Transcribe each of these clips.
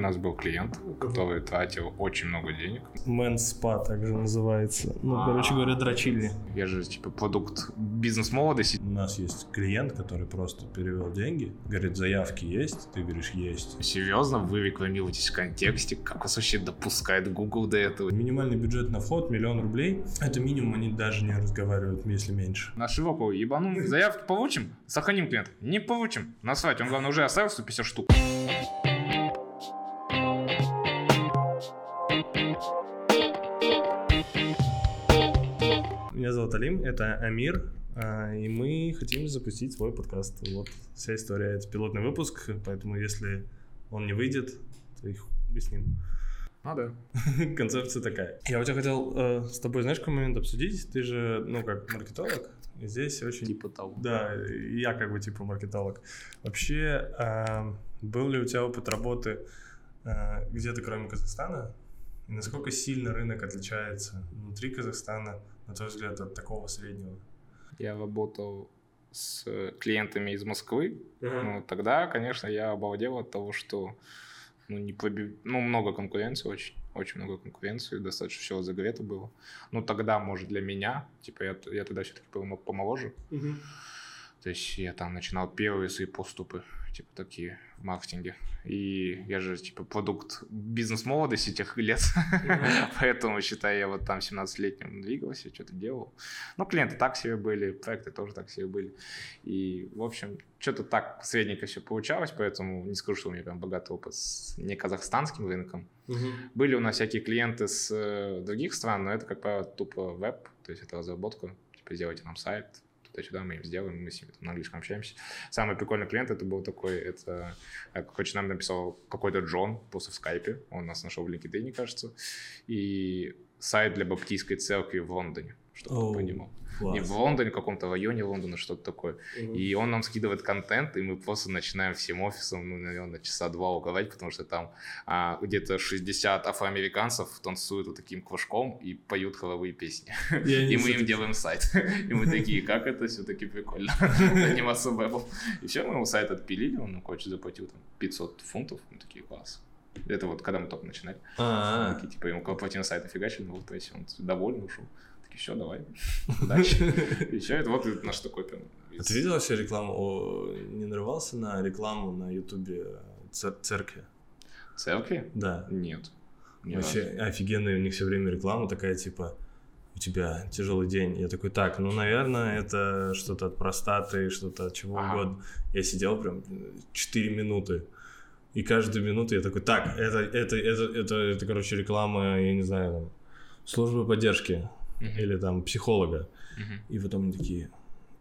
у нас был клиент, который тратил очень много денег. Мэн спа также называется. Ну, А. короче говоря, дрочильня. Я же типа продукт бизнес-молодости. У нас есть клиент, который просто перевел деньги, говорит, заявки есть, ты говоришь, есть. Серьезно, вы рекламируетесь в контексте? Как вас вообще допускает Google до этого? Минимальный бюджет на вход миллион рублей. Это минимум, они даже не разговаривают, если меньше. На широко ебану. Заявки получим, сохраним клиента. Не получим. Насрать, он, главное, уже оставил 150 штук. Зовут Алим, это Амир, а, и мы хотим запустить свой подкаст. Вот вся история. Это пилотный выпуск, поэтому если он не выйдет, то их бы с ним. Ну да. Концепция такая. Я у тебя хотел э, с тобой, знаешь, какой момент обсудить? Ты же, ну, как маркетолог, и здесь очень... Типа того. Да, я как бы типа маркетолог. Вообще, а, был ли у тебя опыт работы а, где-то кроме Казахстана? И насколько сильно рынок отличается внутри Казахстана, на твой взгляд, от такого среднего? Я работал с клиентами из Москвы. Ну, тогда, конечно, я обалдел от того, что ну, не проби- ну, много конкуренции, очень, очень много конкуренции, достаточно всего загрето было. Ну, тогда, может, для меня, типа, я, я тогда все-таки был мо- помоложе, то есть я там начинал первые свои поступы, типа, такие в маркетинге. И я же, типа, продукт бизнес-молодости тех лет, поэтому, считай, я вот там 17-летним двигался, что-то делал. Ну, клиенты так себе были, проекты тоже так себе были. И, в общем, что-то так средненько все получалось, поэтому не скажу, что у меня прям богатый опыт с не казахстанским рынком. Были у нас всякие клиенты с э, других стран, но это, как правило, тупо веб, то есть это разработка. Типа, сделайте нам сайт, туда-сюда мы им сделаем, мы с ними там на английском общаемся. Самый прикольный клиент это был такой, это, э, короче, нам написал какой-то Джон, просто в скайпе, он нас нашел в LinkedIn, кажется, и сайт для баптистской церкви в Лондоне, чтобы Оу, ты понимал. Класс. Не в Лондоне, в каком-то районе Лондона, что-то такое. Мгм. И он нам скидывает контент, и мы просто начинаем всем офисом, ну, наверное, часа два уговаривать, потому что там а, где-то 60 афроамериканцев танцуют вот таким кружком и поют хоровые песни. И И мы им делаем сайт. И мы такие, как это все-таки прикольно. Заниматься вебом. И все, мы ему сайт отпилили, он, короче, заплатил там 500 фунтов. Мы такие, класс. Это вот когда мы только начинали. Такие, типа, ему корпоративный сайт нафигачили, ну, то есть он довольный ушел. Такие, все, давай, удачи. И все, это вот наш такой прям... а ты видел вообще рекламу? О, не нарывался на рекламу на ютубе цер- церкви? Церкви? Да. Нет. Ни Вообще офигенная у них все время реклама такая, типа, у тебя тяжелый день. Я такой, так, ну, наверное, это что-то от простаты, что-то от чего Ага. угодно. Я сидел прям 4 минуты. И каждую минуту я такой, так, это, это, это, это, это, короче, реклама, я не знаю, там, службы поддержки Мгм. или там психолога. Мгм. И потом они такие,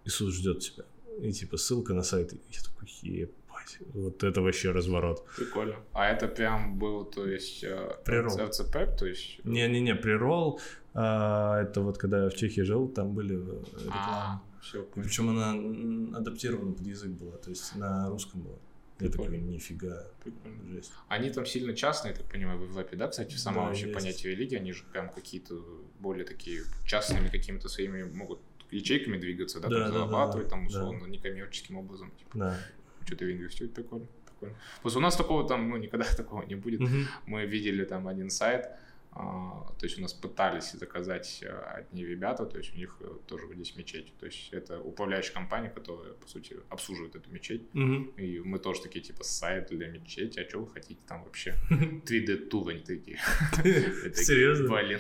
Иисус ждет тебя. И типа ссылка на сайт. И я такой, ебать, вот это вообще разворот. Прикольно. А это прям был, то есть, э, Прерол. РЦП, то есть... Не-не-не, прерол, а, это вот когда я в Чехии жил, там были э, рекламы. все, Причем она адаптирована под язык была, то есть на русском была. Я такой, нифига, Прикольно. жесть. Они там сильно частные, так понимаю, в Европе, да, кстати, само Да, вообще есть. понятие религии, они же прям какие-то более такие частными какими-то своими могут ячейками двигаться, да, Да, там да, да, зарабатывать, там, да. условно, некоммерческим образом, типа, Да. что-то инвестируют, прикольно, прикольно. Просто у нас такого там, ну, никогда такого не будет. Мгм. Мы видели там один сайт, то есть у нас пытались заказать э, одни ребята, то есть у них э, тоже здесь мечеть. То есть это управляющая компания, которая, по сути, обслуживает эту мечеть. Мгм. И мы тоже такие, типа, сайт для мечети, а что вы хотите там вообще? 3D-тур они такие. Серьезно? Блин.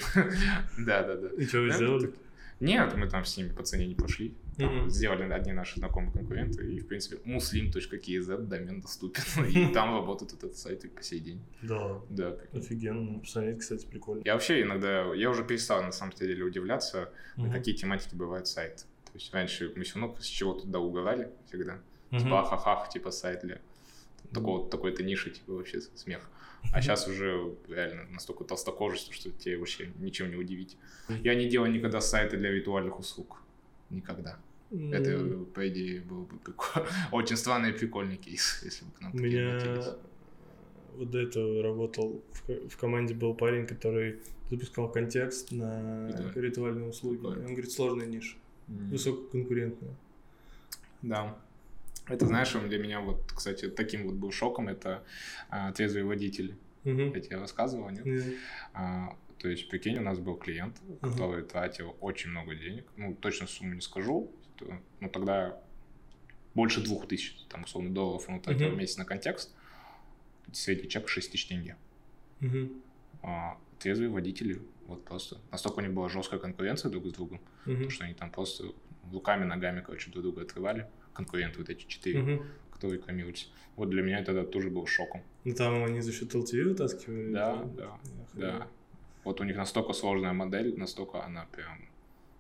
Да-да-да. И что вы сделали? Нет, мы там с ними по цене не пошли. Мгм. Сделали одни наши знакомые конкуренты, и, в принципе, muslim.kz домен доступен, и там работает этот сайт и по сей день. Да. Да. Офигенно. Ну, посмотреть, кстати, прикольно. Я вообще иногда, я уже перестал на самом деле удивляться, на какие тематики бывают сайты. То есть раньше мы все равно с чего туда угорали всегда. Типа ахахах, типа сайт для такого, такой-то ниши, типа вообще смех. А сейчас уже реально настолько толстокожесть, что тебе вообще ничем не удивить. Я не делал никогда сайты для виртуальных услуг. Никогда. Это, М, по идее, был бы прикол- очень странный и прикольный кейс, если бы к нам У такие меня обратились. вот до этого работал в, в команде был парень, который запускал контекст на Ритуаль. ритуальные услуги. Прикольно. Он говорит, сложная ниша, М. высококонкурентная. Да. Это, знаешь, для меня вот, кстати, таким вот был шоком, это а, трезвые водители. Uh-huh. Я тебе рассказывал, нет? Yeah. А, то есть, прикинь, у нас был клиент, который uh-huh. тратил очень много денег. Ну, точно сумму не скажу. Ну, тогда больше двух тысяч, там, условно, долларов он тратил uh-huh. в месяц на контекст. Средний чек 6 тысяч тенге. Uh-huh. А, трезвые водители, вот просто. Настолько у них была жесткая конкуренция друг с другом, uh-huh. что они там просто руками, ногами, короче, друг друга открывали. Конкуренты вот эти четыре, uh-huh. которые рекламировались. Вот для меня это тоже был шоком. Ну там они за счет LTV вытаскивали? Да, да, да. Вот у них настолько сложная модель, настолько она прям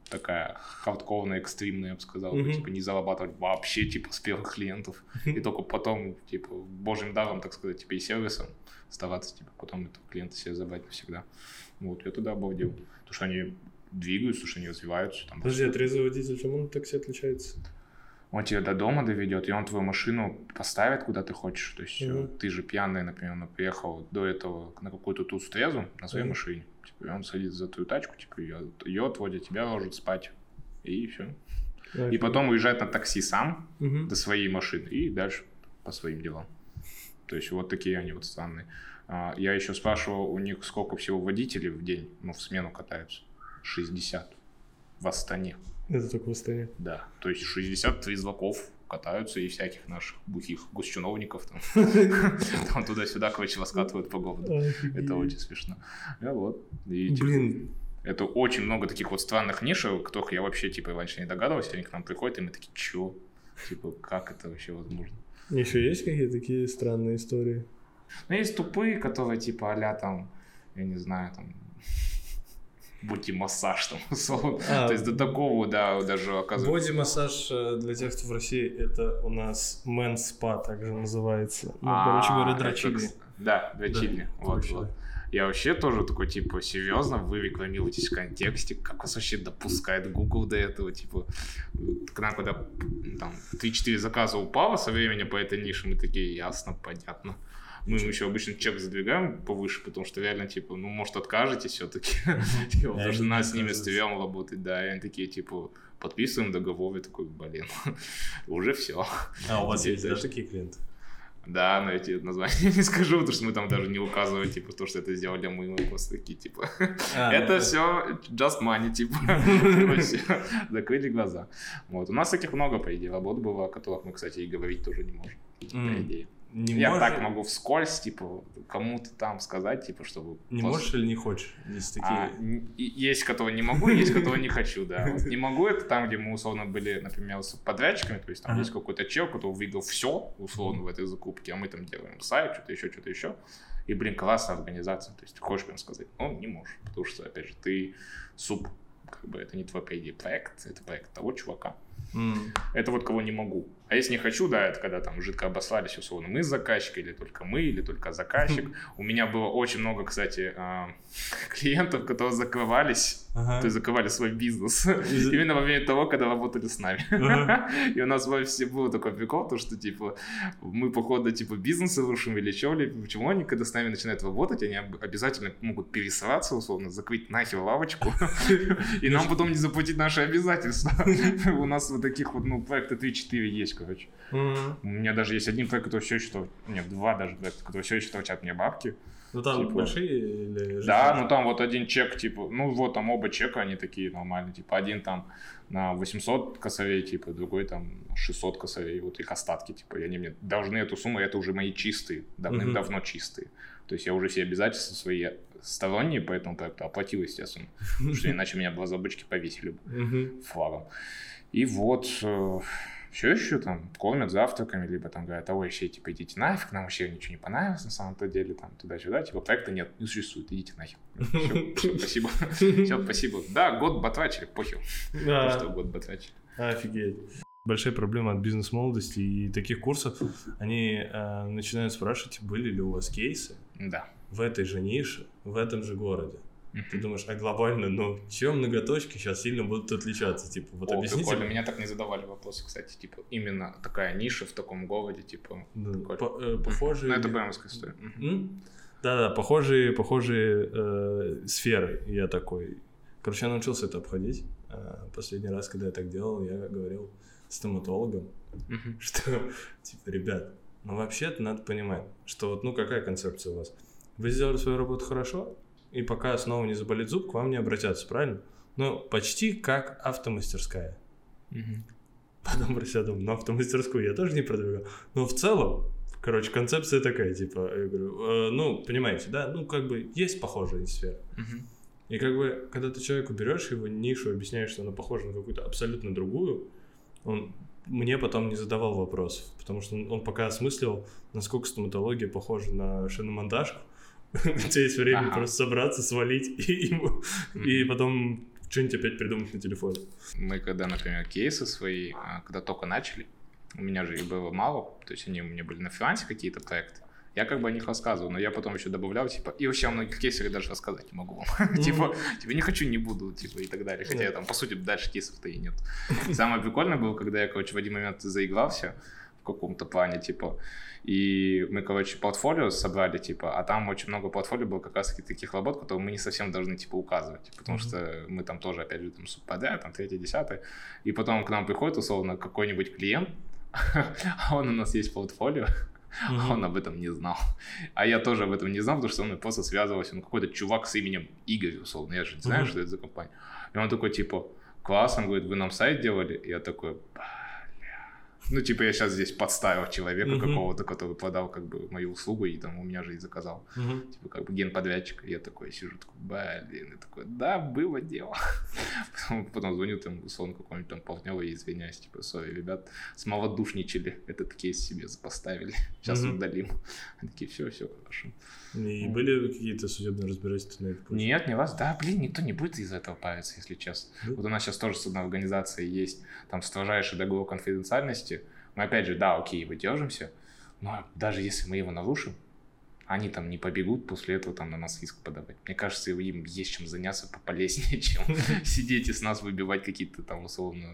такая хардкорная, экстримная, я бы сказал, mm-hmm. типа не зарабатывать вообще, типа, с первых клиентов, и только потом, типа, божьим даром, так сказать, типа, и сервисом стараться, типа, потом это клиента себе забрать навсегда. Вот, я туда обалдел. Потому что они двигаются, что они развиваются. Там, Подожди, а трезвый водитель чем он такси отличается? Он тебя до дома доведет, и он твою машину поставит, куда ты хочешь. То есть угу. ты же пьяный, например, приехал до этого на какую-то тут стрезу на своей угу. машине. Типа, и он садится за твою тачку, типа, ее, ее отводит, тебя ложит спать. И все. И потом уезжает на такси сам угу. до своей машины и дальше по своим делам. То есть вот такие они вот странные. А, я еще спрашивал у них, сколько всего водителей в день, ну, в смену катаются. 60 в Астане. Это только в Астане? Да, то есть 60 трезваков катаются и всяких наших бухих госчиновников там, туда-сюда, короче, раскатывают по городу. Это очень смешно. Вот. Типа, Блин, это очень много таких вот странных ниш, о которых я вообще, типа, раньше не догадывался, они к нам приходят, и мы такие, чё? Типа, как это вообще возможно? Еще есть какие-то такие странные истории? Ну, есть тупые, которые, типа, а там, я не знаю, там, боди-массаж там, а, То есть до такого, да, даже оказывается. Боди-массаж э, для тех, кто в России, это у нас мэн спа также называется. Ну, а, короче говоря, дрочильня. Да, дрочильня. Вот, вот. Я вообще тоже такой, типа, серьезно, вы рекламируетесь в контексте, как вас вообще допускает Google до этого, типа, к нам когда там 3-4 заказа упало со временем по этой нише, мы такие, ясно, понятно. Мы еще обычно чек задвигаем повыше, потому что реально, типа, ну, может, откажетесь все-таки. Типа, потому что нас с ними с ТВМ работать, да, и они такие, типа, подписываем договор, и такой, блин, уже все. А у вас есть, да, такие клиенты? Да, но эти названия не скажу, потому что мы там даже не указываем, типа, то, что это сделали мы, мы просто такие, типа, а, это да. все just money, типа, типа закрыли глаза. Вот, у нас таких много, по идее, работ было, о которых мы, кстати, и говорить тоже не можем, по идее не я можешь... так могу вскользь, типа, кому-то там сказать, типа, чтобы... Не просто... можешь или не хочешь? Есть такие... А, есть, которого не могу, есть которого не хочу, да. Вот не могу, это там, где мы, условно, были, например, с подрядчиками, то есть там есть какой-то чел, который выиграл все, условно, в этой закупке, а мы там делаем сайт, что-то еще, что-то еще. И, блин, классная организация, то есть ты хочешь прям сказать, ну, не можешь, потому что, опять же, ты суп, как бы, это не твой, по идее, проект, это проект того чувака. Mm. Это вот кого не могу. А если не хочу, да, это когда там жидко обослались, условно, мы заказчик, или только мы, или только заказчик. У меня было очень много, кстати, а, клиентов, которые закрывались, ага. то есть закрывали свой бизнес. Именно во время того, когда работали с нами. И у нас все было такой прикол, то что, типа, мы, походу, типа, бизнесы рушим или что, или почему они, когда с нами начинают работать, они обязательно могут пересраться, условно, закрыть нахер лавочку, и нам потом не заплатить наши обязательства. У нас вот таких вот, ну, проекта 3-4 есть, короче. Mm-hmm. У меня даже есть один проект, который все еще... Нет, два даже проекта, которые все еще торчат мне бабки. Ну там типа, большие или... Да, ну там вот один чек, типа, ну вот там оба чека, они такие нормальные, типа один там на 800 косарей, типа, другой там 600 косарей, вот их остатки, типа, и они мне должны эту сумму, это уже мои чистые, давным-давно mm-hmm. чистые. То есть я уже все обязательства свои сторонние по этому проекту оплатил, естественно, потому что иначе меня бы разработчики повесили бы флагом. И вот э, все еще там кормят завтраками, либо там говорят, а вообще, типа, идите нафиг, нам вообще ничего не понравилось на самом-то деле, там, туда-сюда, типа, проекта нет, не существует, идите нахер. Все, спасибо. Все, спасибо. Да, год батрачили, похер. Да. Что год батрачили. Офигеть. Большая проблема от бизнес-молодости и таких курсов, они э, начинают спрашивать, были ли у вас кейсы да. в этой же нише, в этом же городе. Ты думаешь, а глобально, ну, чем многоточки сейчас сильно будут отличаться? Типа, вот О, объясните. Прикольно. Меня так не задавали вопросы, кстати, типа, именно такая ниша в таком городе, типа, да. По, э, похожие... Ну, это прямовская история. Да-да, похожие, похожие э, сферы, я такой. Короче, я научился это обходить. А последний раз, когда я так делал, я говорил стоматологам, что, типа, ребят, ну, вообще-то надо понимать, что вот, ну, какая концепция у вас? Вы сделали свою работу хорошо, и пока снова не заболит зуб, к вам не обратятся, правильно? Ну, почти как автомастерская. Мгм. Потом про себя думаю, ну, автомастерскую я тоже не продвигал. Но в целом, короче, концепция такая, типа, я говорю, «Э, ну, понимаете, да, ну, как бы есть похожие сферы. Мгм. И как бы, когда ты человеку берешь его нишу, объясняешь, что она похожа на какую-то абсолютно другую, он мне потом не задавал вопросов, потому что он, он пока осмысливал, насколько стоматология похожа на шиномонтажку. У тебя есть время Ага. просто собраться, свалить и, ему- и потом что-нибудь опять придумать на телефоне. Мы когда, например, кейсы свои, а, когда только начали, у меня же их было мало, то есть они у меня были на фрилансе какие-то проекты, я как бы о них рассказывал, но я потом еще добавлял, типа, и вообще о многих кейсах я даже рассказать не могу вам. Типа, типа, не хочу, не буду, типа, и так далее. Хотя я там, по сути, дальше кейсов-то и нет. Самое прикольное было, когда я, короче, в один момент заигрался каком-то плане, типа, и мы, короче, портфолио собрали, типа, а там очень много портфолио было как раз таких работ, которые мы не совсем должны, типа, указывать, потому Мгм. что мы там тоже, опять же, там, субподряд, там, третье, десятое, и потом к нам приходит, условно, какой-нибудь клиент, а он у нас есть портфолио, а он об этом не знал. А я тоже об этом не знал, потому что он просто связывался, ну, какой-то чувак с именем Игорь, условно, я же не знаю, Мгм. что это за компания. И он такой, типа, класс, он говорит, вы нам сайт делали? И я такой, бля. Ну, типа, я сейчас здесь подставил человека Мгм. какого-то, который продал, как бы, мою услугу, и там у меня же и заказал, Мгм. типа, как бы, генподрядчик. И я такой сижу, такой, блин, и такой, да, было дело. Потом, потом звоню там, условно, какому-нибудь там партнеру и извиняюсь, типа, сори, ребят, смолодушничали, этот кейс себе поставили, сейчас Мгм. удалим. Они такие, все, все, хорошо. И были какие-то судебные разбирательства на это? почве? Нет, не вас. Да, блин, никто не будет из этого париться, если честно. Да? Вот у нас сейчас тоже с одной организацией есть там строжайший договор конфиденциальности. Мы опять же, да, окей, мы держимся, но даже если мы его нарушим, они там не побегут после этого там на нас иск подавать. Мне кажется, им есть чем заняться пополезнее, чем сидеть и с нас выбивать какие-то там условно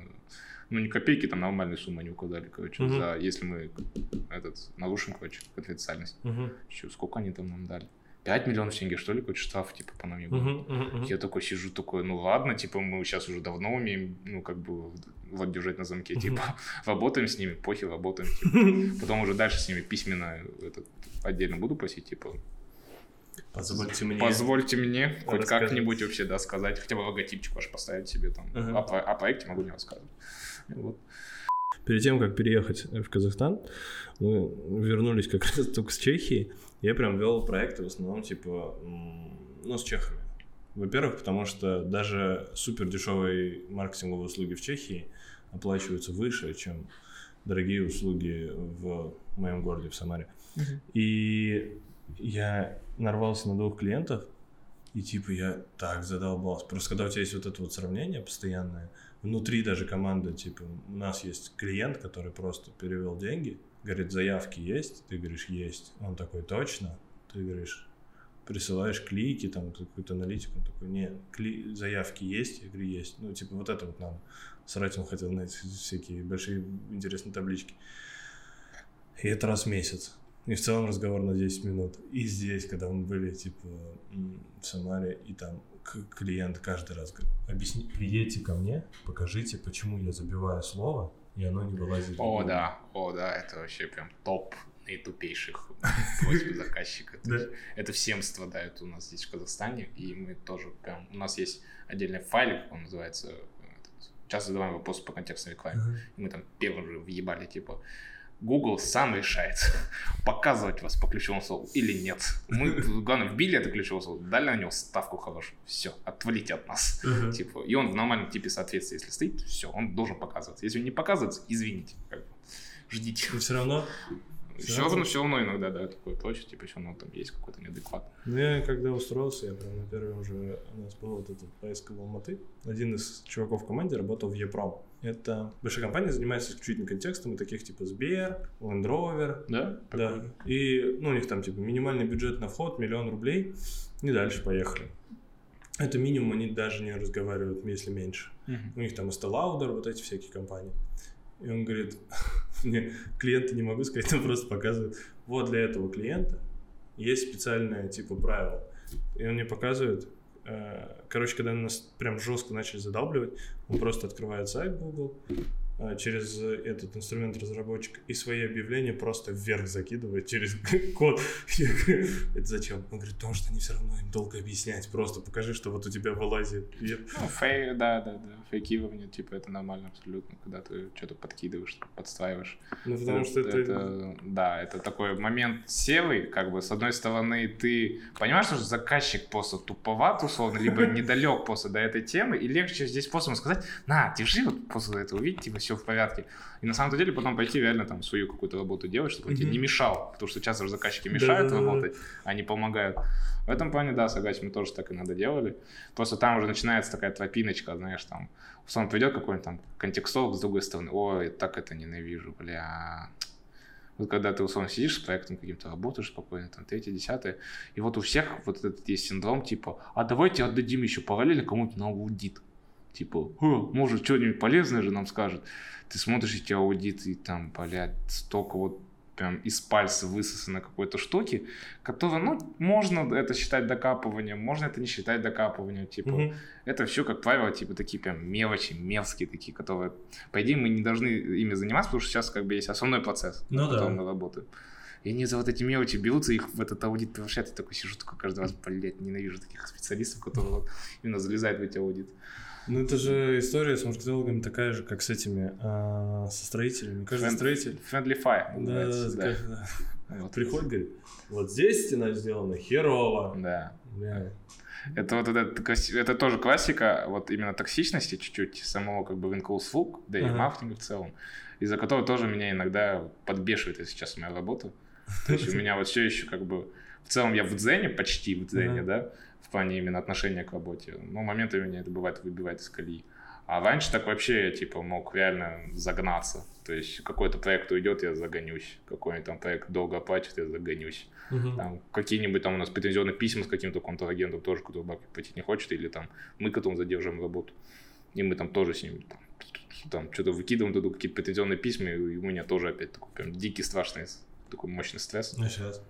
ну, не копейки, там нормальные суммы они указали, короче, Мгм. за, если мы этот, нарушим, короче, конфиденциальность. Мгм. Чё, сколько они там нам дали? 5 миллионов тенге, что ли, какой-то штраф, типа, по нам. Мгм. Мгм. Я такой сижу, такой, ну ладно, типа, мы сейчас уже давно умеем, ну, как бы, вот держать на замке, типа, работаем с ними, похер, работаем, типа. Потом уже дальше с ними письменно отдельно буду просить, типа, Позвольте мне. позвольте мне хоть как-нибудь вообще, да, сказать, хотя бы логотипчик ваш поставить себе там, Ага. о, о проекте могу не рассказывать. Вот. Перед тем, как переехать в Казахстан, мы вернулись как раз только с Чехии. Я прям вел проекты в основном, типа, ну, с чехами. Во-первых, потому что даже супер дешевые маркетинговые услуги в Чехии оплачиваются выше, чем дорогие услуги в моем городе, в Самаре. И я нарвался на двух клиентов, и типа я так задолбался. Просто когда у тебя есть вот это вот сравнение постоянное, внутри даже команды, типа, у нас есть клиент, который просто перевел деньги, говорит, заявки есть, ты говоришь, есть. Он такой, точно? Ты говоришь, присылаешь клики, там, какую-то аналитику, он такой, нет, кли- заявки есть? Я говорю, есть. Ну, типа, вот это вот надо. Срать он хотел на эти всякие большие интересные таблички. И это раз в месяц. И в целом разговор на 10 минут. И здесь, когда мы были, типа, в Самаре, и там клиент каждый раз говорит, объясни, приедьте ко мне, покажите, почему я забиваю слово, и оно не вылазит. О, да, о, да, это вообще прям топ наитупейших просьб заказчика. Это всем страдают у нас здесь в Казахстане, и мы тоже прям, у нас есть отдельный файлик, он называется, часто задаваем вопросы по контекстной рекламе. И мы там первым же въебали, типа, Google сам решает, показывать вас по ключевому слову или нет. Мы, главное, вбили это ключевое слово, дали на него ставку хорошую. Все, отвалите от нас. Ага. Типа, и он в нормальном типе соответствия, если стоит, все, он должен показываться. Если он не показывается, извините, как бы, ждите. И все равно, Все равно, все равно иногда, да, такое прочее, типа, все равно там есть какой-то неадекват. ну, я когда устроился, я прям на первом же, у нас был вот этот поиск в Алматы. Один из чуваков в команде работал в Епром. Это большая компания, занимается исключительно контекстом, и таких типа Сбер, Land Rover, Да? Да. И ну, у них там типа минимальный бюджет на вход миллион рублей. И дальше поехали. Это минимум, они даже не разговаривают, если меньше. Мгм. У них там Estee Lauder, вот эти всякие компании. И он говорит, мне клиента не могу сказать, он просто показывает, вот для этого клиента есть специальное типа правило. И он мне показывает, э, короче, когда нас прям жестко начали задалбливать, он просто открывает сайт Google, а, через этот инструмент разработчик и свои объявления просто вверх закидывает через код. Это зачем? Он говорит, потому что они все равно им долго объяснять. Просто покажи, что вот у тебя вылазит. Ну, фей, да, да, да. Фейкивание, типа, это нормально абсолютно, когда ты что-то подкидываешь, подстраиваешь. Ну, потому это, что это... это... Да, это такой момент севый, как бы, с одной стороны, ты понимаешь, что заказчик просто туповат, условно, либо недалек просто до этой темы, и легче здесь просто сказать, на, держи, вот после этого увидеть, типа, все в порядке. И на самом деле потом пойти реально там свою какую-то работу делать, чтобы он тебе не мешал. Потому что часто же заказчики мешают работать, а не помогают. В этом плане, да, согласен, мы тоже так и надо делали. Просто там уже начинается такая тропиночка, знаешь, там, условно придет какой-нибудь там контекстолог с другой стороны, ой, так это ненавижу, бля. Вот когда ты, условно, сидишь с проектом каким-то, работаешь спокойно, там, третье, десятое, и вот у всех вот этот есть синдром, типа, а давайте отдадим еще параллельно кому-то на аудит. Типа, может, что-нибудь полезное же нам скажет. Ты смотришь эти аудиты, и там, блядь, столько вот прям из пальца высосано какой-то штуки, которая, ну, можно это считать докапыванием, можно это не считать докапыванием, типа, mm-hmm. это все, как правило, типа, такие прям мелочи, мерзкие такие, которые, по идее, мы не должны ими заниматься, потому что сейчас, как бы, есть основной процесс, ну, на котором да. мы работаем. И они за вот эти мелочи берутся, их в этот аудит превращают, я такой сижу, такой каждый раз, блядь, ненавижу таких специалистов, которые вот именно залезают в эти аудиты. Ну, это же история с маркетологами такая же, как с этими, а, со строителями. Каждый Friend, строитель... Friendly fire. Да, да, да. да. Вот. Приходит, говорит, вот здесь стена сделана херово. Да. Это вот это, это тоже классика, вот именно токсичности чуть-чуть самого как бы рынка услуг, да и маркетинга в целом, из-за которого тоже меня иногда подбешивает, если сейчас моя работа. То есть у меня вот все еще как бы, в целом я в дзене, почти в дзене, да, в плане именно отношения к работе. Но моментами меня это бывает выбивает из колеи. А раньше так вообще я, типа, мог реально загнаться. То есть какой-то проект уйдет, я загонюсь. Какой-нибудь там проект долго оплачивает, я загонюсь. Uh-huh. Там какие-нибудь там у нас претензионные письма с каким-то контрагентом тоже, который бабки платить не хочет, или там мы которому задерживаем работу. И мы там тоже с ним там, там что-то выкидываем туда какие-то претензионные письма, и у меня тоже опять такой прям дикий, страшный, такой мощный стресс. А сейчас?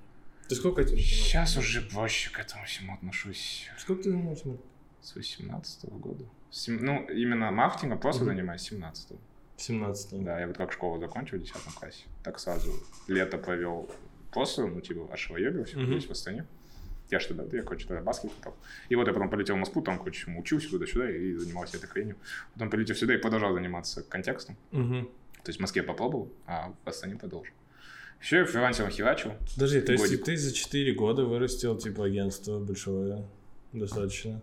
Ты сколько этим Сейчас уже проще к этому всему отношусь. Сколько ты занимаешься? С 18 -го года. Сем... Ну, именно маркетингом просто угу. занимаюсь 17 -го. 17 Да, я вот как школу закончил в 10 классе. Так сразу лето провел просто, ну, типа, ошвоебился угу. здесь в Астане. Я что, да, я, короче, тогда баскет катал. И вот я потом полетел в Москву, там, короче, учился туда-сюда и занимался этой хренью. Потом полетел сюда и продолжал заниматься контекстом. Угу. То есть в Москве попробовал, а в Астане продолжил. Все, я фрилансером херачил. Подожди, то есть ты за 4 года вырастил, типа, агентство большое достаточно?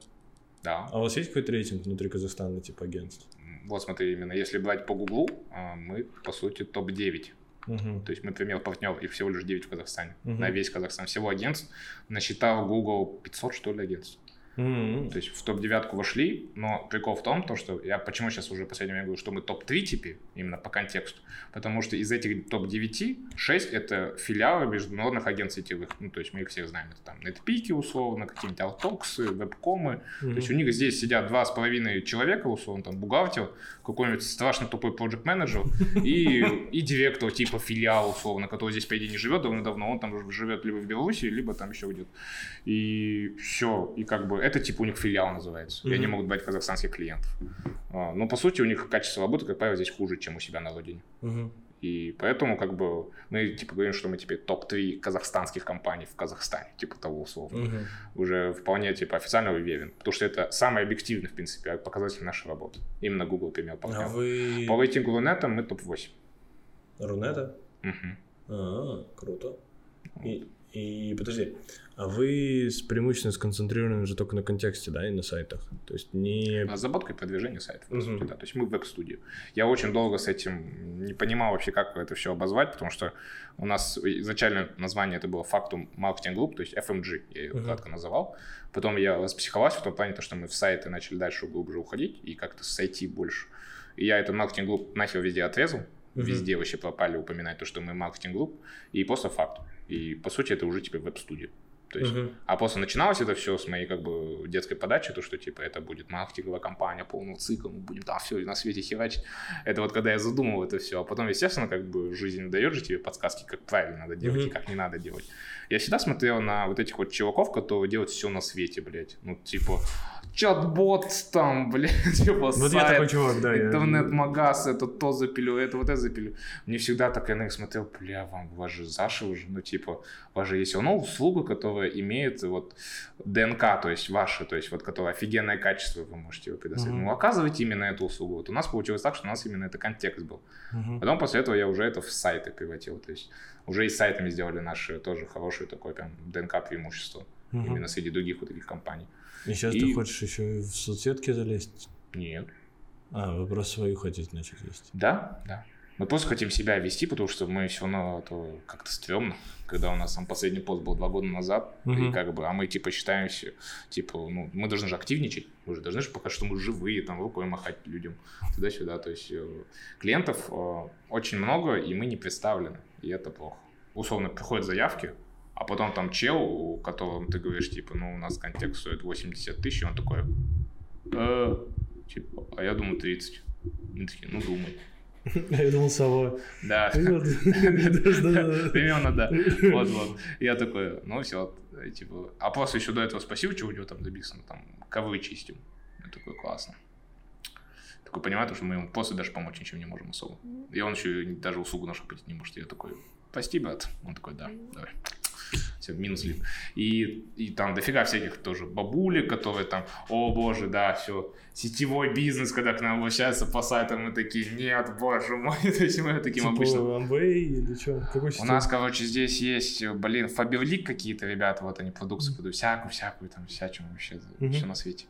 Да. А у вас есть какой-то рейтинг внутри Казахстана, типа, агентств? Вот смотри, именно если брать по Гуглу, а, мы, по сути, топ-9. Угу. То есть мы, например, партнер, их всего лишь 9 в Казахстане. Угу. На весь Казахстан. Всего агентств насчитал Google 500, что ли, агентств. Mm-hmm. То есть в топ-девятку вошли, но прикол в том, то, что я почему сейчас уже последнее время говорю, что мы топ-3 теперь, именно по контексту, потому что из этих топ-9, 6 это филиалы международных агентств сетевых, ну, то есть мы их всех знаем, это там нетпики условно, какие-нибудь алтоксы, вебкомы, mm-hmm. то есть у них здесь сидят два с половиной человека, условно, там бухгалтер, какой-нибудь страшно тупой project менеджер и, и директор типа филиал, условно, который здесь, по идее, не живет давно-давно, он там живет либо в Беларуси, либо там еще где-то. И все, и как бы это типа у них филиал называется. Mm-hmm. И они могут брать казахстанских клиентов. А, но по сути у них качество работы, как правило, здесь хуже, чем у себя на родине. Mm-hmm. И поэтому как бы мы типа говорим, что мы теперь топ-3 казахстанских компаний в Казахстане, типа того условно. Uh-huh. Уже вполне типа официально уверен. Потому что это самый объективный, в принципе, показатель нашей работы. Именно Google пример А вы... По рейтингу Рунета мы топ-8. Рунета? Угу. А, круто. И, и подожди, а вы преимущественно сконцентрированы уже только на контексте, да, и на сайтах? То есть не... Разработка и продвижение сайтов, по сути, да. То есть мы веб-студия. Я очень долго с этим не понимал вообще, как это все обозвать, потому что у нас изначально название это было Factum Marketing Group, то есть FMG, я ее Мгм. кратко называл. Потом я распсиховался в том плане, то, что мы в сайты начали дальше глубже уходить и как-то с IT больше. И я этот маркетинг групп нахер везде отрезал. Мгм. Везде вообще пропали упоминать то, что мы маркетинг групп. И просто факт. И по сути это уже теперь веб-студия. То есть, Мгм. а после начиналось это все с моей как бы детской подачи, то что типа это будет маркетинговая компания полного цикла, мы будем там все на свете херачить. Это вот когда я задумал это все, а потом, естественно, как бы жизнь дает же тебе подсказки, как правильно надо делать Мгм. и как не надо делать. Я всегда смотрел на вот этих вот чуваков, которые делают все на свете, блядь. Ну, типа, чат-бот там, блядь, типа Вот я такой чувак, да. интернет-магаз, это то запилю, это вот это запилю. Мне всегда так я на них смотрел, бля, вам, у вас же Заша уже, ну, типа, у вас же есть ну, услуга, которая имеет вот ДНК, то есть ваша, то есть вот, которая офигенное качество вы можете его предоставить. Мгм. Ну, оказывайте именно эту услугу. Вот у нас получилось так, что у нас именно это контекст был. Мгм. Потом после этого я уже это в сайты превратил, то есть уже и с сайтами сделали наши тоже хорошее такое прям ДНК преимущество Мгм. именно среди других вот таких компаний. И сейчас И- ты хочешь еще и в соцсетки залезть? Нет. А, вы просто свою хотите начать вести. Да, да. Мы просто хотим себя вести, потому что мы все равно а то как-то стрёмно, когда у нас там последний пост был два года назад, и Мгм. как бы, а мы типа считаемся, типа, ну, мы должны же активничать, мы же должны же показать, что мы живые, там, рукой махать людям, туда-сюда, то есть э, клиентов э, очень много, и мы не представлены, и это плохо. Условно, приходят заявки, а потом там чел, у которого ты говоришь, типа, ну, у нас контекст стоит 80 тысяч, и он такой, «Э, типа, а я думаю 30. Они такие, ну, думай. Я думал, сова. Да. Примерно, да. Вот, вот. Я такой, ну все, типа. А после еще до этого спасибо, что у него там написано, там, ковры чистим. Я такой, классно. Такой понимаю, то, что мы ему после даже помочь ничем не можем особо. И он еще даже услугу нашу платить не может. Я такой, прости, брат. Он такой, да, давай. Все, минус лид. И, и там дофига всяких тоже бабулек, которые там, о боже, да, все, сетевой бизнес, когда к нам обращаются по сайтам, мы такие, нет, боже мой, то есть мы таким обычно Типа Amway или что? Какой у нас, короче, здесь есть, э, блин, Фаберлик какие-то ребята, вот они продукцию продают, всякую-всякую, там, всячину вообще, Мгм. все на свете.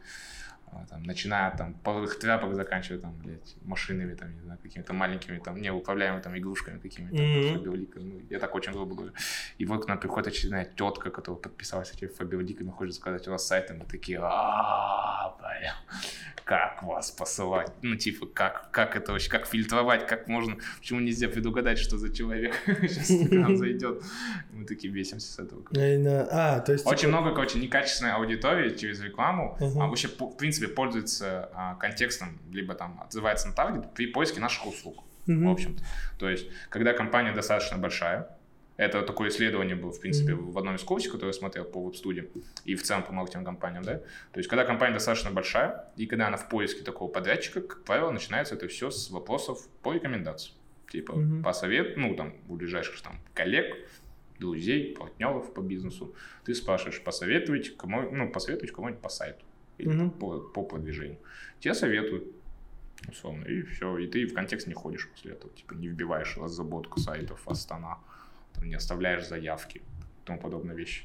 А, Там, начиная от там, половых тряпок, заканчивая там, блядь, машинами, там, не знаю, какими-то маленькими, там, неуправляемыми там игрушками какими-то, Мгм. Фаберликами. Ну, я так очень грубо говорю. И вот к нам приходит очередная тетка, которая подписалась этими Фаберликами, хочет сказать, у вас сайт, и мы такие, а бля, как вас посылать? Ну, типа, как, как это вообще, как фильтровать, как можно, почему нельзя предугадать, что за человек сейчас к нам зайдет? Мы такие бесимся с этого. А, то есть... Очень много, короче, некачественной аудитории через рекламу, а вообще, в принципе, пользуется а, контекстом, либо там отзывается на таргет при поиске наших услуг, в общем-то. То есть, когда компания достаточно большая, это такое исследование было, в принципе, Мгм. в одном из курсов, который я смотрел по веб-студии и в целом по маркетинг-компаниям, да. То есть, когда компания достаточно большая, и когда она в поиске такого подрядчика, как правило, начинается это все с вопросов по рекомендации. Типа, Мгм. по совету, ну, там, у ближайших там коллег, друзей, партнеров по бизнесу, ты спрашиваешь, посоветуйте, кому, ну, посоветуйте кому-нибудь по сайту или там по, по продвижению. Тебе советуют, условно, и все, и ты в контекст не ходишь после этого, типа не вбиваешь разработку сайтов Астана, там, не оставляешь заявки и тому подобные вещи.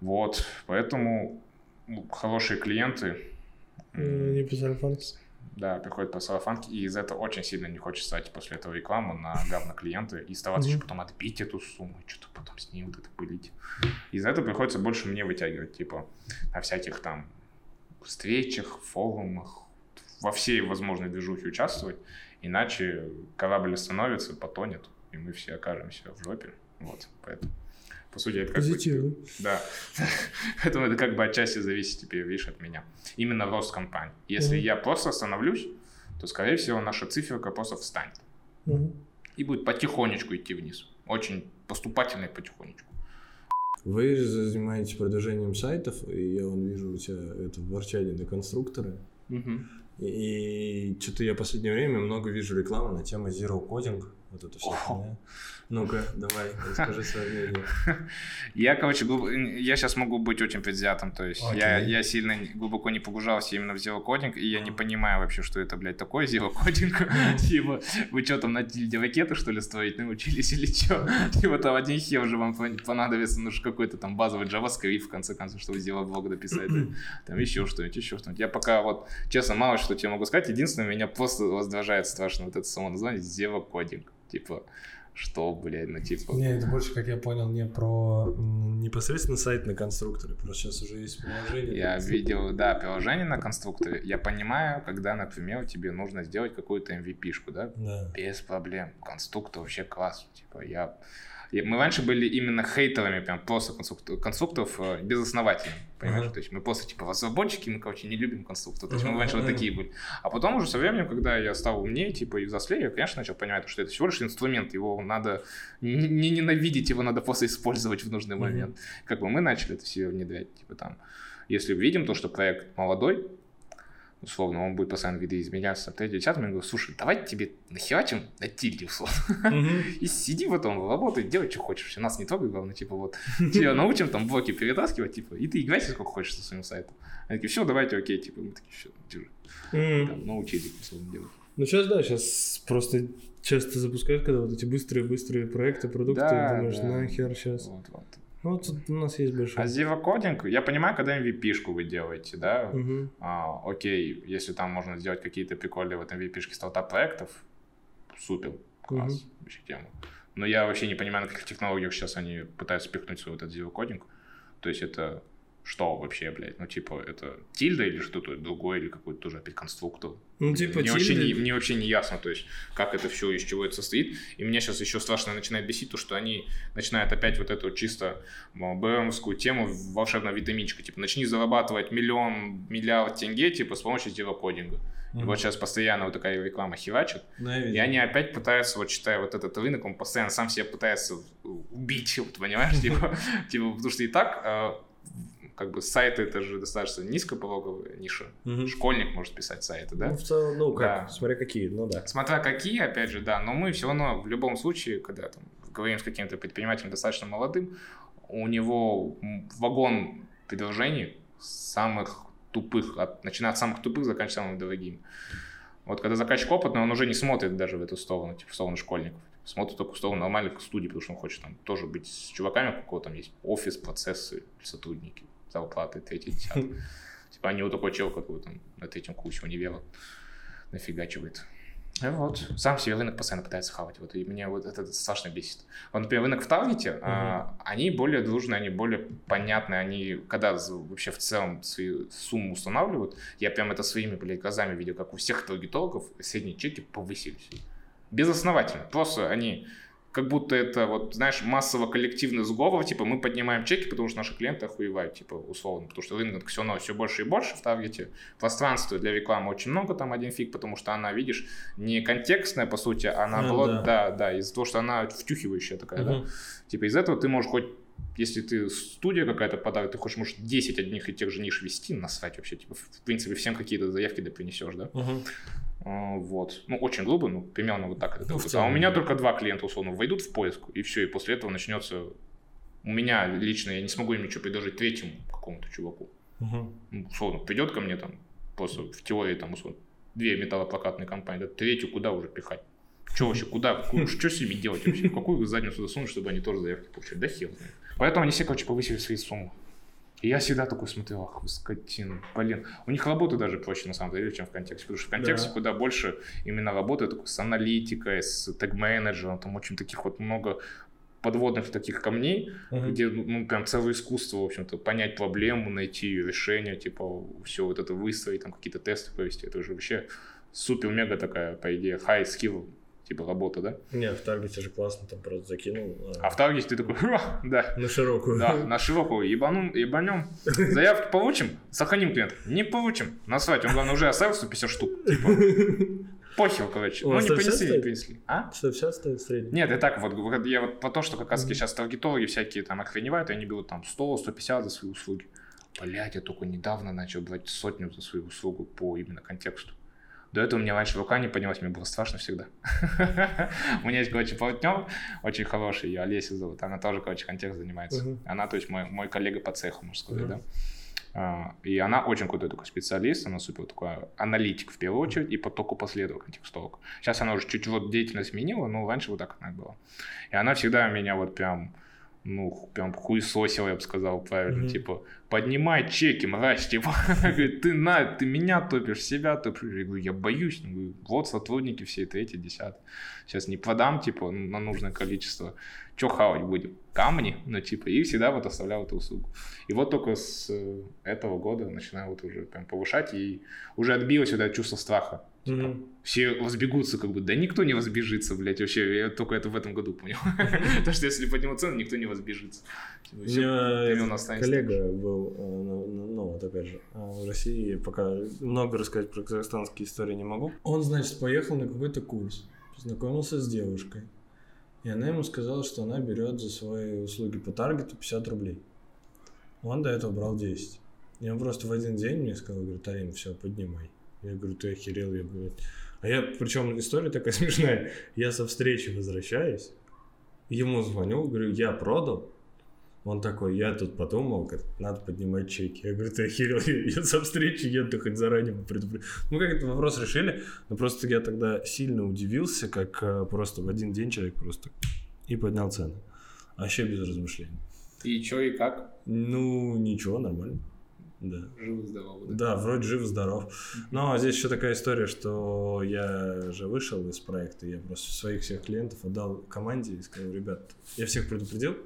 Вот, поэтому ну, хорошие клиенты, М, Не по сарафанке. да, приходят по сарафанке, и из этого очень сильно не хочется тратить после этого рекламу на говно клиента и стараться Мгм. еще потом отбить эту сумму, что-то потом с ней вот это пылить. Из-за этого приходится больше мне вытягивать, типа, на всяких там встречах, форумах, во всей возможной движухе участвовать, иначе корабль остановится, потонет, и мы все окажемся в жопе. Вот, поэтому, по сути, это как бы... Позитивно. Да. Поэтому это как бы отчасти зависит теперь, видишь, от меня. Именно рост компании. Если я просто остановлюсь, то, скорее всего, наша циферка просто встанет. И будет потихонечку идти вниз. Очень поступательно и потихонечку. Вы занимаетесь продвижением сайтов, и я вон вижу у тебя это ворчание на конструкторы. И, что-то я в последнее время много вижу рекламы на тему Zero Coding. Вот это все. О. Ну-ка, давай, расскажи свое мнение. Я, короче, глуб- я сейчас могу быть очень предвзятым, то есть я, я сильно глубоко не погружался именно в Coding, и я не понимаю вообще, что это, блядь, такое Coding. Типа, вы что там на ракеты, что ли, строить научились или что? Типа, там один хер уже вам пон- понадобится, ну, какой-то там базовый JavaScript, в конце концов, чтобы Zero блог дописать, да? там еще что-нибудь, еще что-нибудь. Я пока вот, честно, мало что тебе могу сказать, единственное, меня просто раздражает страшно вот это само название Coding. Типа, что, блядь, ну, типа... Не, это больше, как я понял, не про непосредственно сайт на конструкторы. Просто сейчас уже есть приложение. Я видел, да, приложение на конструкторе. Я понимаю, когда, например, тебе нужно сделать какую-то MVP-шку, да? Да. Без проблем. Конструктор вообще класс. Типа, я... мы раньше были именно хейтерами прям просто конструктов, конструктов э, безосновательными, понимаешь? Uh-huh. То есть мы просто типа разработчики, мы, короче, не любим конструктор. То есть uh-huh. мы раньше uh-huh. вот такие были. А потом уже со временем, когда я стал умнее, типа, и взрослее, я, конечно, начал понимать, что это всего лишь инструмент, его надо не ненавидеть, его надо просто использовать в нужный момент. Uh-huh. Как бы мы начали это все внедрять, типа там, если видим то, что проект молодой, условно, он будет постоянно видоизменяться, эти чат, мы говорим, слушай, давай тебе нахерачим на тильде, условно. И сиди потом, работай, делай, что хочешь. У нас не трогай, главное, типа вот, тебя научим там блоки перетаскивать, типа, и ты играйся сколько хочешь со своим сайтом. Они такие, все, давайте, окей, типа, мы такие, все, держи. Там, научили, условно, делать. Ну, сейчас, да, сейчас просто часто запускают, когда вот эти быстрые-быстрые проекты, продукты, да, думаешь, да. нахер сейчас. Вот, вот. Ну, тут у нас есть большой. А Zero Coding, я понимаю, когда MVP-шку вы делаете, да, угу. а, окей, если там можно сделать какие-то прикольные в этом MVP-шке стартап-проектов, супер, класс, угу. вообще тема. Но я вообще не понимаю, на каких технологиях сейчас они пытаются пихнуть свой вот этот Zero Coding. То есть это что вообще, блядь? Ну, типа, это тильда или что-то другое, или какой-то тоже опять конструктор? Ну, типа, мне, вообще не, мне вообще не ясно, то есть, как это все, из чего это состоит. И меня сейчас еще страшно начинает бесить то, что они начинают опять вот эту чисто БМовскую тему волшебного витаминчика. Типа, начни зарабатывать миллион, миллиард тенге, типа, с помощью зерокодинга. Mm-hmm. И вот сейчас постоянно вот такая реклама херачит. Да, и они опять пытаются, вот считая вот этот рынок, он постоянно сам себя пытается убить, вот, понимаешь, типа, типа, потому что и так а, как бы сайты это же достаточно низкопологовая ниша. Угу. Школьник может писать сайты, да? Ну, в целом, ну как, да. смотря какие, ну да. Смотря какие, опять же, да, но мы все равно в любом случае, когда там говорим с каким-то предпринимателем достаточно молодым, у него вагон предложений самых тупых, от, начиная от самых тупых, заканчивая самым дорогим. Вот когда заказчик опытный, он уже не смотрит даже в эту сторону, типа в сторону школьников. Смотрит только в сторону нормальных студий, потому что он хочет там тоже быть с чуваками, у кого там есть офис, процессы, сотрудники зарплаты, третий, десятый. Типа они вот такой чел, который там на третьем курсе универа нафигачивает. И вот, сам себе рынок постоянно пытается хавать. Вот, и меня вот это страшно бесит. Вот, например, рынок в Таргете, uh-huh. а, они более дружные, они более понятные, они, когда вообще в целом свою сумму устанавливают, я прям это своими, блядь, глазами видел, как у всех таргетологов средние чеки повысились. Безосновательно. Просто они как будто это, вот, знаешь, массово коллективный сговор, типа, мы поднимаем чеки, потому что наши клиенты охуевают, типа, условно, потому что рынок все равно все больше и больше в таргете, пространства для рекламы очень много, там один фиг, потому что она, видишь, не контекстная, по сути, а наоборот, ну, да. да, да, из-за того, что она втюхивающая такая, угу. да, типа, из этого ты можешь хоть если ты студия какая-то подает, ты хочешь, может, 10 одних и тех же ниш вести, насрать вообще, типа, в принципе, всем какие-то заявки да принесешь, да? Угу. А, вот. Ну, очень глупо, ну, примерно вот так это ну, целом, а у меня да. только два клиента, условно, войдут в поиск, и все, и после этого начнется... У меня лично, я не смогу им ничего предложить третьему какому-то чуваку. Угу. Ну, условно, придет ко мне там, просто в теории, там, условно, две металлопрокатные компании, да, третью куда уже пихать? Что вообще, куда, что с ними делать вообще? Какую задницу засунуть, чтобы они тоже заявки получали? Да хер Поэтому они все, короче, повысили свои суммы. И я всегда такой смотрел, ах, скотин, блин. У них работа даже проще, на самом деле, чем в контексте. Потому что в контексте да. куда больше именно работы такой, с аналитикой, с тег-менеджером, там очень таких вот много подводных таких камней, uh-huh. где ну прям целое искусство, в общем-то, понять проблему, найти ее решение, типа все вот это выстроить, там какие-то тесты провести, это уже вообще супер-мега такая, по идее, high skill типа работа, да? Не, в Таргете же классно, там просто закинул. А, а в Таргете ты такой, да. На широкую. Да, на широкую, ебанем, ебанем. Заявку получим, сохраним клиент. Не получим, насрать, он, главное, уже оставил 150 штук. Типа. Похер, короче. Ну, не принесли, не принесли. А? 150 стоит средний? Нет, и так вот, я вот по то, что как раз сейчас таргетологи всякие там охреневают, и они берут там 100-150 за свои услуги. Блять, я только недавно начал брать сотню за свою услугу по именно контексту. До этого у меня раньше рука не поднялась, мне было страшно всегда. У меня есть, короче, партнер очень хороший, ее Олеся зовут, она тоже, короче, контекст занимается. Она, то есть, мой, коллега по цеху, можно сказать, да. А, и она очень крутой такой специалист, она супер такой аналитик в первую очередь, и потоку последовал контекстолог. Сейчас она уже чуть вот деятельность сменила, но раньше вот так она была. И она всегда меня вот прям ну, прям хуесосил, я бы сказал правильно, mm-hmm. типа, поднимай чеки, мразь, типа. Говорит, ты на, ты меня топишь, себя топишь. Я говорю, я боюсь. Я говорю, вот сотрудники все, третий, десятый. Сейчас не продам, типа, на нужное количество. Что хавать будем? Камни? Ну, типа, и всегда вот оставлял эту услугу. И вот только с э, этого года начинаю вот уже прям повышать, и уже отбилось вот это чувство страха. Mm-hmm. Все возбегутся, как бы, да никто не возбежится, блядь, вообще, я только это в этом году понял. Потому что если подниму цену, никто не возбежится. У меня коллега был, э, ну вот опять же, э, в России, пока много рассказать про казахстанские истории не могу. Он, значит, поехал на какой-то курс, познакомился с девушкой, и она ему сказала, что она берет за свои услуги по таргету 50 рублей. Он до этого брал 10. И он просто в один день мне сказал, говорит, Арин, все, поднимай. Я говорю, ты охерел, я, блядь. А я, причем история такая смешная. Я со встречи возвращаюсь, ему звоню, говорю, я продал. Он такой, я тут подумал, говорит, надо поднимать чеки. Я говорю, ты охерел, я, я со встречи еду, хоть заранее предупредил. Ну, как этот вопрос решили, но просто я тогда сильно удивился, как э, просто в один день человек просто и поднял цены. Вообще без размышлений. И что, и как? Ну, ничего, нормально. Да. Жив-здоров. Да? да, вроде жив-здоров. Но здесь еще такая история, что я же вышел из проекта, я просто своих всех клиентов отдал команде и сказал, ребят, я всех предупредил,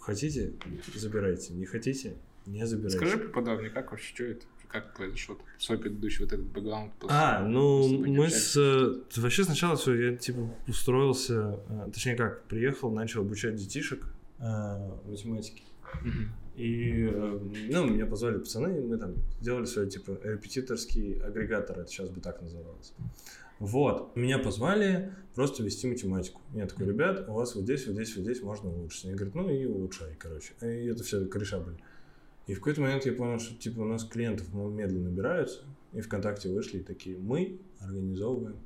хотите, забирайте, не хотите, не забирайте. Скажи поподробнее, как вообще, что это? Как произошло? Свой предыдущий вот этот бэкграунд. А, ну, мы с... Вообще сначала все, я типа устроился, э, точнее как, приехал, начал обучать детишек э, математике. И, э, ну, меня позвали пацаны, и мы там сделали свой, типа, репетиторский агрегатор, это сейчас бы так называлось. Вот, меня позвали просто вести математику. Я такой, ребят, у вас вот здесь, вот здесь, вот здесь можно улучшить. Они говорят, ну и улучшай, короче. И это все кореша были. И в какой-то момент я понял, что, типа, у нас клиентов медленно набираются, и ВКонтакте вышли и такие, мы организовываем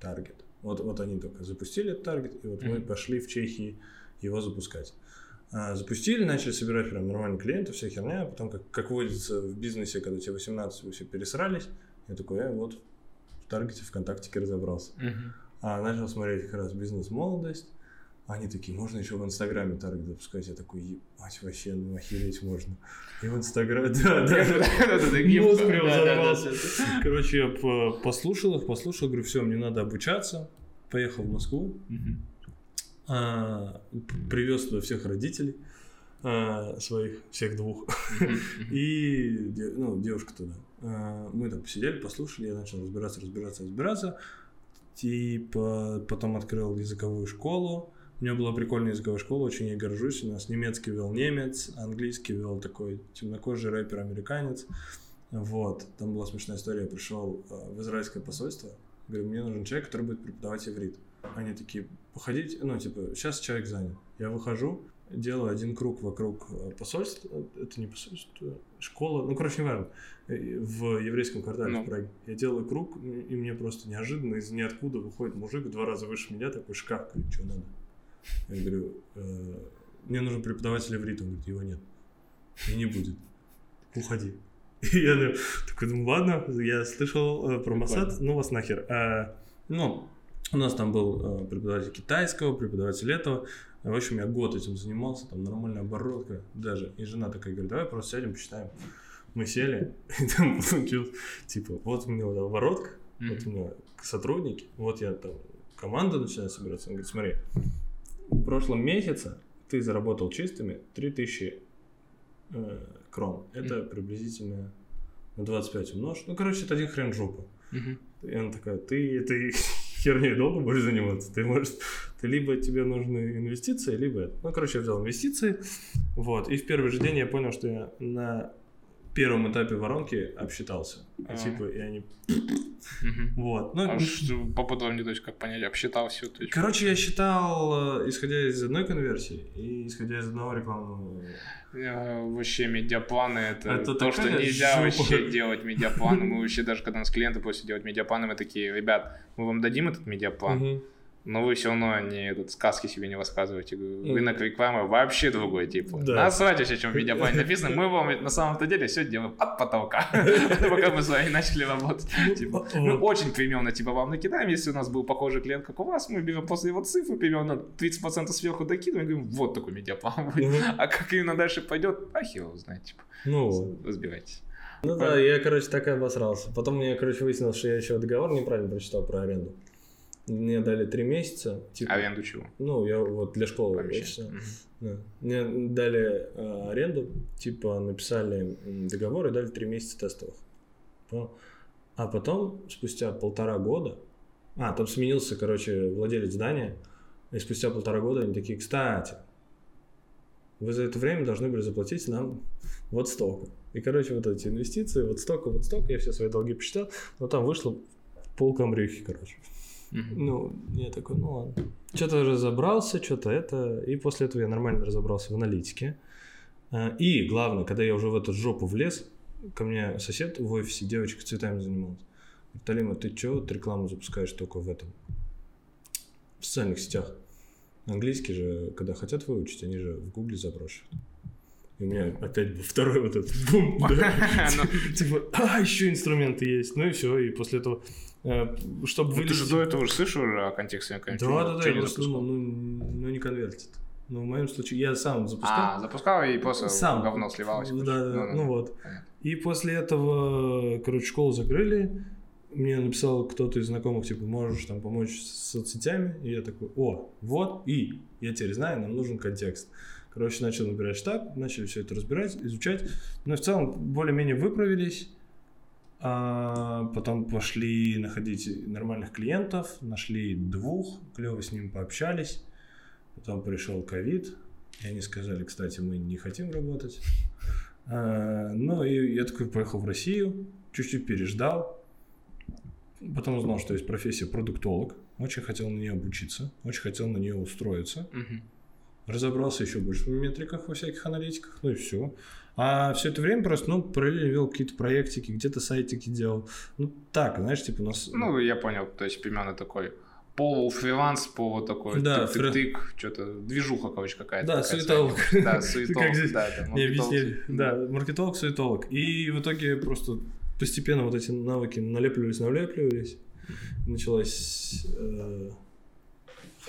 таргет. Вот, вот они только запустили этот таргет, и вот mm-hmm. мы пошли в Чехии его запускать. А, запустили, начали собирать прям нормальных клиентов, вся херня, а потом, как, как водится в бизнесе, когда тебе 18, вы все пересрались, я такой, я вот Таргете, ВКонтакте разобрался. Uh-huh. А начал смотреть как раз бизнес-молодость, они такие, можно еще в Инстаграме таргет запускать. Я такой, ебать, вообще, ну охереть можно. И в Инстаграме, да, да, мозг прям взорвался. Короче, я послушал их, послушал, говорю, все, мне надо обучаться. Поехал в Москву, а, привез туда всех родителей а, своих, всех двух, и ну, девушка туда. А, мы там посидели, послушали, я начал разбираться, разбираться, разбираться. Типа потом открыл языковую школу. У меня была прикольная языковая школа, очень ей горжусь. У нас немецкий вел немец, английский вел такой темнокожий рэпер-американец. Вот, там была смешная история. Я пришел в израильское посольство, говорю, мне нужен человек, который будет преподавать иврит. Они такие, походить, ну, типа, сейчас человек занят. Я выхожу, делаю один круг вокруг э, посольства, это не посольство, школа, ну, короче, не важно, э, в еврейском квартале no. в ну. Праге. Я делаю круг, и мне просто неожиданно из ниоткуда выходит мужик два раза выше меня, такой шкаф, говорит, что надо? Я говорю, э, мне нужен преподаватель иврита, он говорит, его нет, и не будет, уходи. И я такой думаю, ладно, я слышал э, про Масад, ну вас нахер. А, ну, у нас там был э, преподаватель китайского, преподаватель этого. В общем, я год этим занимался, там нормальная оборотка даже. И жена такая говорит, давай просто сядем, посчитаем. Мы сели, и там получилось, типа, вот у меня вот оборотка, mm-hmm. вот у меня сотрудники, вот я там, команда начинает собираться. Он говорит, смотри, в прошлом месяце ты заработал чистыми 3000 э, крон. Это mm-hmm. приблизительно на 25 умножь. Ну, короче, это один хрен жопа. Mm-hmm. И она такая, ты этой херней долго будешь заниматься. Ты можешь, ты либо тебе нужны инвестиции, либо... Ну, короче, я взял инвестиции, вот, и в первый же день я понял, что я на первом этапе воронки обсчитался. А. типа, и они... Вот. Ну, а что, поподробнее, то есть, как понять, обсчитал все? То есть... Короче, я считал, э, исходя из одной конверсии и исходя из одного рекламного вообще медиапланы это, это то, что нельзя жопа. вообще делать медиапланы. Мы вообще даже когда у нас клиенты после делать медиапланы, мы такие, ребят, мы вам дадим этот медиаплан, но вы все равно не этот, сказки себе не рассказываете. Вы на Квикваме вообще другой тип. Да. Насрать вообще, чем в медиаплане написано. Мы вам на самом-то деле все делаем от потолка. Пока мы с вами начали работать. Типа, мы очень примерно типа вам накидаем. Если у нас был похожий клиент, как у вас, мы берем после его цифры, примерно 30% сверху докидываем и говорим, вот такой медиаплан будет. А как именно дальше пойдет, а хер знает. Типа. Ну, разбирайтесь. Ну да, я, короче, так и обосрался. Потом мне, короче, выяснилось, что я еще договор неправильно прочитал про аренду. Мне дали три месяца. Типа, аренду чего? Ну, я вот для школы. Да. Мне дали э, аренду, типа написали договор и дали три месяца тестовых. А потом, спустя полтора года, а, там сменился, короче, владелец здания, и спустя полтора года они такие, кстати, вы за это время должны были заплатить нам вот столько. И, короче, вот эти инвестиции, вот столько, вот столько, я все свои долги посчитал, но там вышло пол камрюхи, короче. Ну, я такой, ну ладно. Что-то разобрался, что-то это. И после этого я нормально разобрался в аналитике. А, и главное, когда я уже в эту жопу влез, ко мне сосед в офисе, девочка цветами занималась. Талима, ты что, ты рекламу запускаешь только в этом, в социальных сетях? Английский же, когда хотят выучить, они же в гугле заброшивают. И у меня опять был второй вот этот бум, ну. Типа, а, еще инструменты есть. Ну и все, и после этого Э, чтобы ну, Ты же до этого уже слышал о контексте Да, да, да, я просто думал, ну, ну не конвертит. Ну, в моем случае, я сам запускал. А, запускал и после сам. говно сливалось. Да, да, ну, ну вот. И после этого, короче, школу закрыли. Мне написал кто-то из знакомых, типа, можешь там помочь с соцсетями. И я такой, о, вот, и я теперь знаю, нам нужен контекст. Короче, начал набирать штаб, начали все это разбирать, изучать. Но в целом более-менее выправились. А потом пошли находить нормальных клиентов, нашли двух, клево с ними пообщались. Потом пришел ковид, и они сказали, кстати, мы не хотим работать. А, ну и я такой поехал в Россию, чуть-чуть переждал. Потом узнал, что есть профессия продуктолог. Очень хотел на нее обучиться, очень хотел на нее устроиться. Угу. Разобрался еще больше в метриках, во всяких аналитиках, ну и все. А все это время просто, ну, параллельно вел какие-то проектики, где-то сайтики делал. Ну, так, знаешь, типа у нас... Ну, я понял, то есть примерно такой полу фриланс, полу такой да, тык тык фри... что-то, движуха, короче, какая-то. Да, суетолог. Да, суетолог, да, не объяснили. Да, маркетолог, суетолог. И в итоге просто постепенно вот эти навыки налепливались, налепливались. Началась э,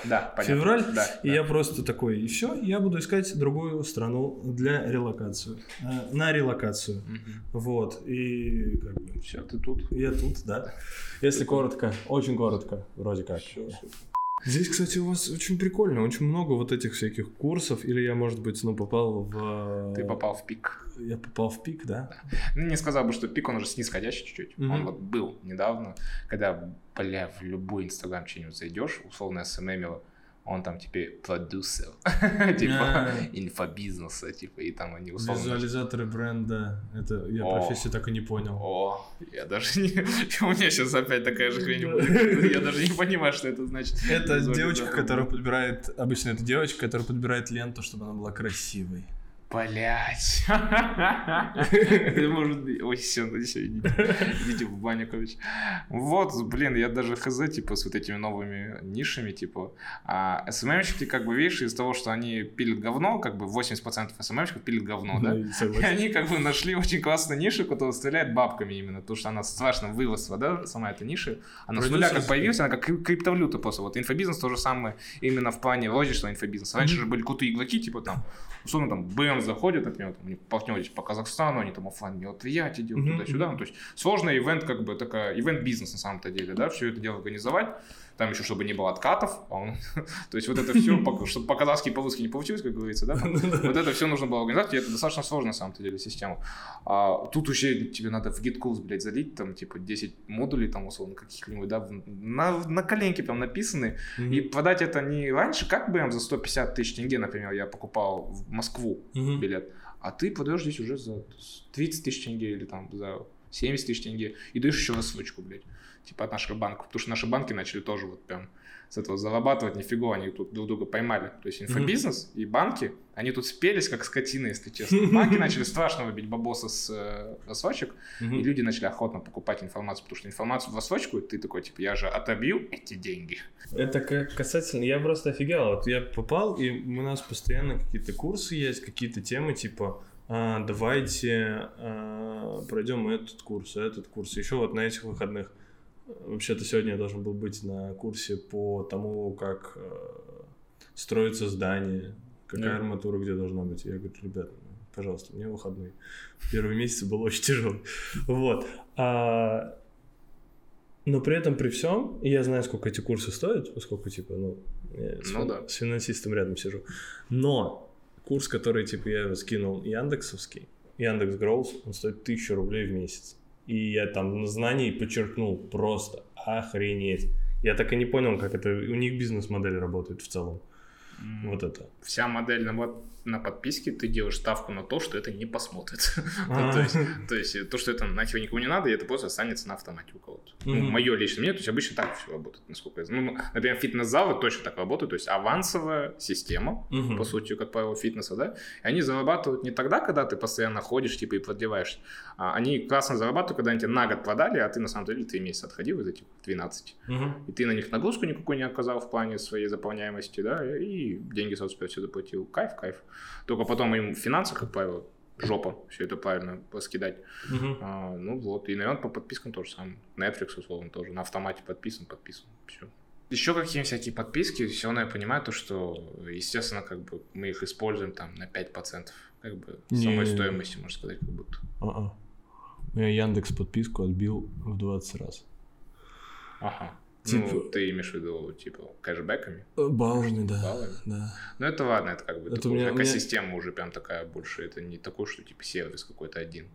да, понятно. февраль, да, и да. я просто такой, и все, я буду искать другую страну для релокацию, э, на релокацию, угу. вот, и как бы... Все, ты тут. Я тут, да. Если коротко, очень коротко, вроде как. Все, супер. Здесь, кстати, у вас очень прикольно, очень много вот этих всяких курсов, или я, может быть, ну, попал в... Ты попал в пик. Я попал в пик, да? да. Ну, не сказал бы, что пик, он уже снисходящий чуть-чуть. Mm-hmm. Он вот был недавно, когда, бля, в любой инстаграм что-нибудь зайдешь, условно СММило, он там теперь продюсер, типа инфобизнеса, типа, и там они условно... Визуализаторы бренда, это я профессию так и не понял. О, я даже не... У меня сейчас опять такая же хрень будет. Я даже не понимаю, что это значит. Это девочка, которая подбирает... Обычно это девочка, которая подбирает ленту, чтобы она была красивой. Блять. Может. Ой, все, все, идите. Идите в баню, короче. Вот, блин, я даже хз, типа, с вот этими новыми нишами, типа. А СММщики, как бы, видишь, из того, что они пилят говно, как бы 80% СММщиков пилят говно, да? И они, как бы, нашли очень классную нишу, которая стреляет бабками именно, потому что она страшно выросла, да, сама эта ниша. Она с нуля как появилась, она как криптовалюта просто. Вот инфобизнес то же самое именно в плане розничного инфобизнеса. Раньше же были крутые игроки, типа, там, условно, там, БМ заходит, например, там, у них партнерились по Казахстану, они там офлайн мероприятия делают mm-hmm. туда-сюда. Ну, то есть сложный ивент, как бы такая, ивент-бизнес на самом-то деле, да, все это дело организовать там еще, чтобы не было откатов, а то есть вот это все, чтобы по-казахски по-русски не получилось, как говорится, да, вот это все нужно было организовать, и это достаточно сложно, на самом деле, система. А тут уже тебе надо в GetCourse, блядь, залить, там, типа, 10 модулей, там, условно, каких-нибудь, да, на, на коленке прям написаны, mm-hmm. и продать это не раньше, как бы за 150 тысяч тенге, например, я покупал в Москву mm-hmm. билет, а ты продаешь здесь уже за 30 тысяч тенге или там за 70 тысяч тенге, и даешь еще рассрочку, блядь, типа от наших банков, потому что наши банки начали тоже вот прям с этого зарабатывать, нифига, они тут друг друга поймали. То есть инфобизнес mm-hmm. и банки, они тут спелись как скотина, если честно. Банки начали страшно выбить бабосы с э, рассрочек, mm-hmm. и люди начали охотно покупать информацию, потому что информацию в рассрочку, ты такой, типа, я же отобью эти деньги. Это как касательно, я просто офигел, вот я попал, и у нас постоянно какие-то курсы есть, какие-то темы, типа, а, давайте а, пройдем этот курс, этот курс, еще вот на этих выходных Вообще-то сегодня я должен был быть на курсе по тому, как э, строится здание, какая yeah. арматура где должна быть. Я говорю, ребят, пожалуйста, мне выходной. Первый месяц был очень тяжелый. Вот. А, но при этом, при всем, я знаю, сколько эти курсы стоят, поскольку, типа, ну, я ну, с, да. с финансистом рядом сижу. Но курс, который, типа, я скинул Яндексовский, Яндекс Growth, он стоит 1000 рублей в месяц. И я там знаний подчеркнул просто охренеть. Я так и не понял, как это у них бизнес-модель работает в целом. Mm. Вот это. Вся модель, ну вот на подписке ты делаешь ставку на то, что это не посмотрит. то, есть, то есть то, что это нахер никому не надо, и это просто останется на автомате у кого-то. Ну, мое личное мнение, то есть обычно так все работает, насколько я знаю. Ну, например, фитнес-залы точно так работают, то есть авансовая система, по сути, как правило, фитнеса, да, и они зарабатывают не тогда, когда ты постоянно ходишь, типа, и продлеваешь, а они классно зарабатывают, когда они тебе на год продали, а ты на самом деле 3 месяца отходил из этих 12. И ты на них нагрузку никакой не оказал в плане своей заполняемости, да, и деньги сразу все заплатил. Кайф, кайф. Только потом им финансы, как правило, жопа все это правильно поскидать. Uh-huh. А, ну вот, и, наверное, по подпискам тоже самое. Netflix, условно, тоже. На автомате подписан, подписан. Все. Еще какие всякие подписки, все равно я понимаю то, что, естественно, как бы мы их используем там на 5% как бы не, самой стоимости, можно сказать, как будто. А-а. Я Яндекс подписку отбил в 20 раз. Ага. Тип... Ну, ты имеешь в виду, типа, кэшбэками? Э, баллами, да. Баллами? Да. Ну, это ладно, это как бы это такой, меня, экосистема меня... уже прям такая больше. Это не такой, что типа сервис какой-то один.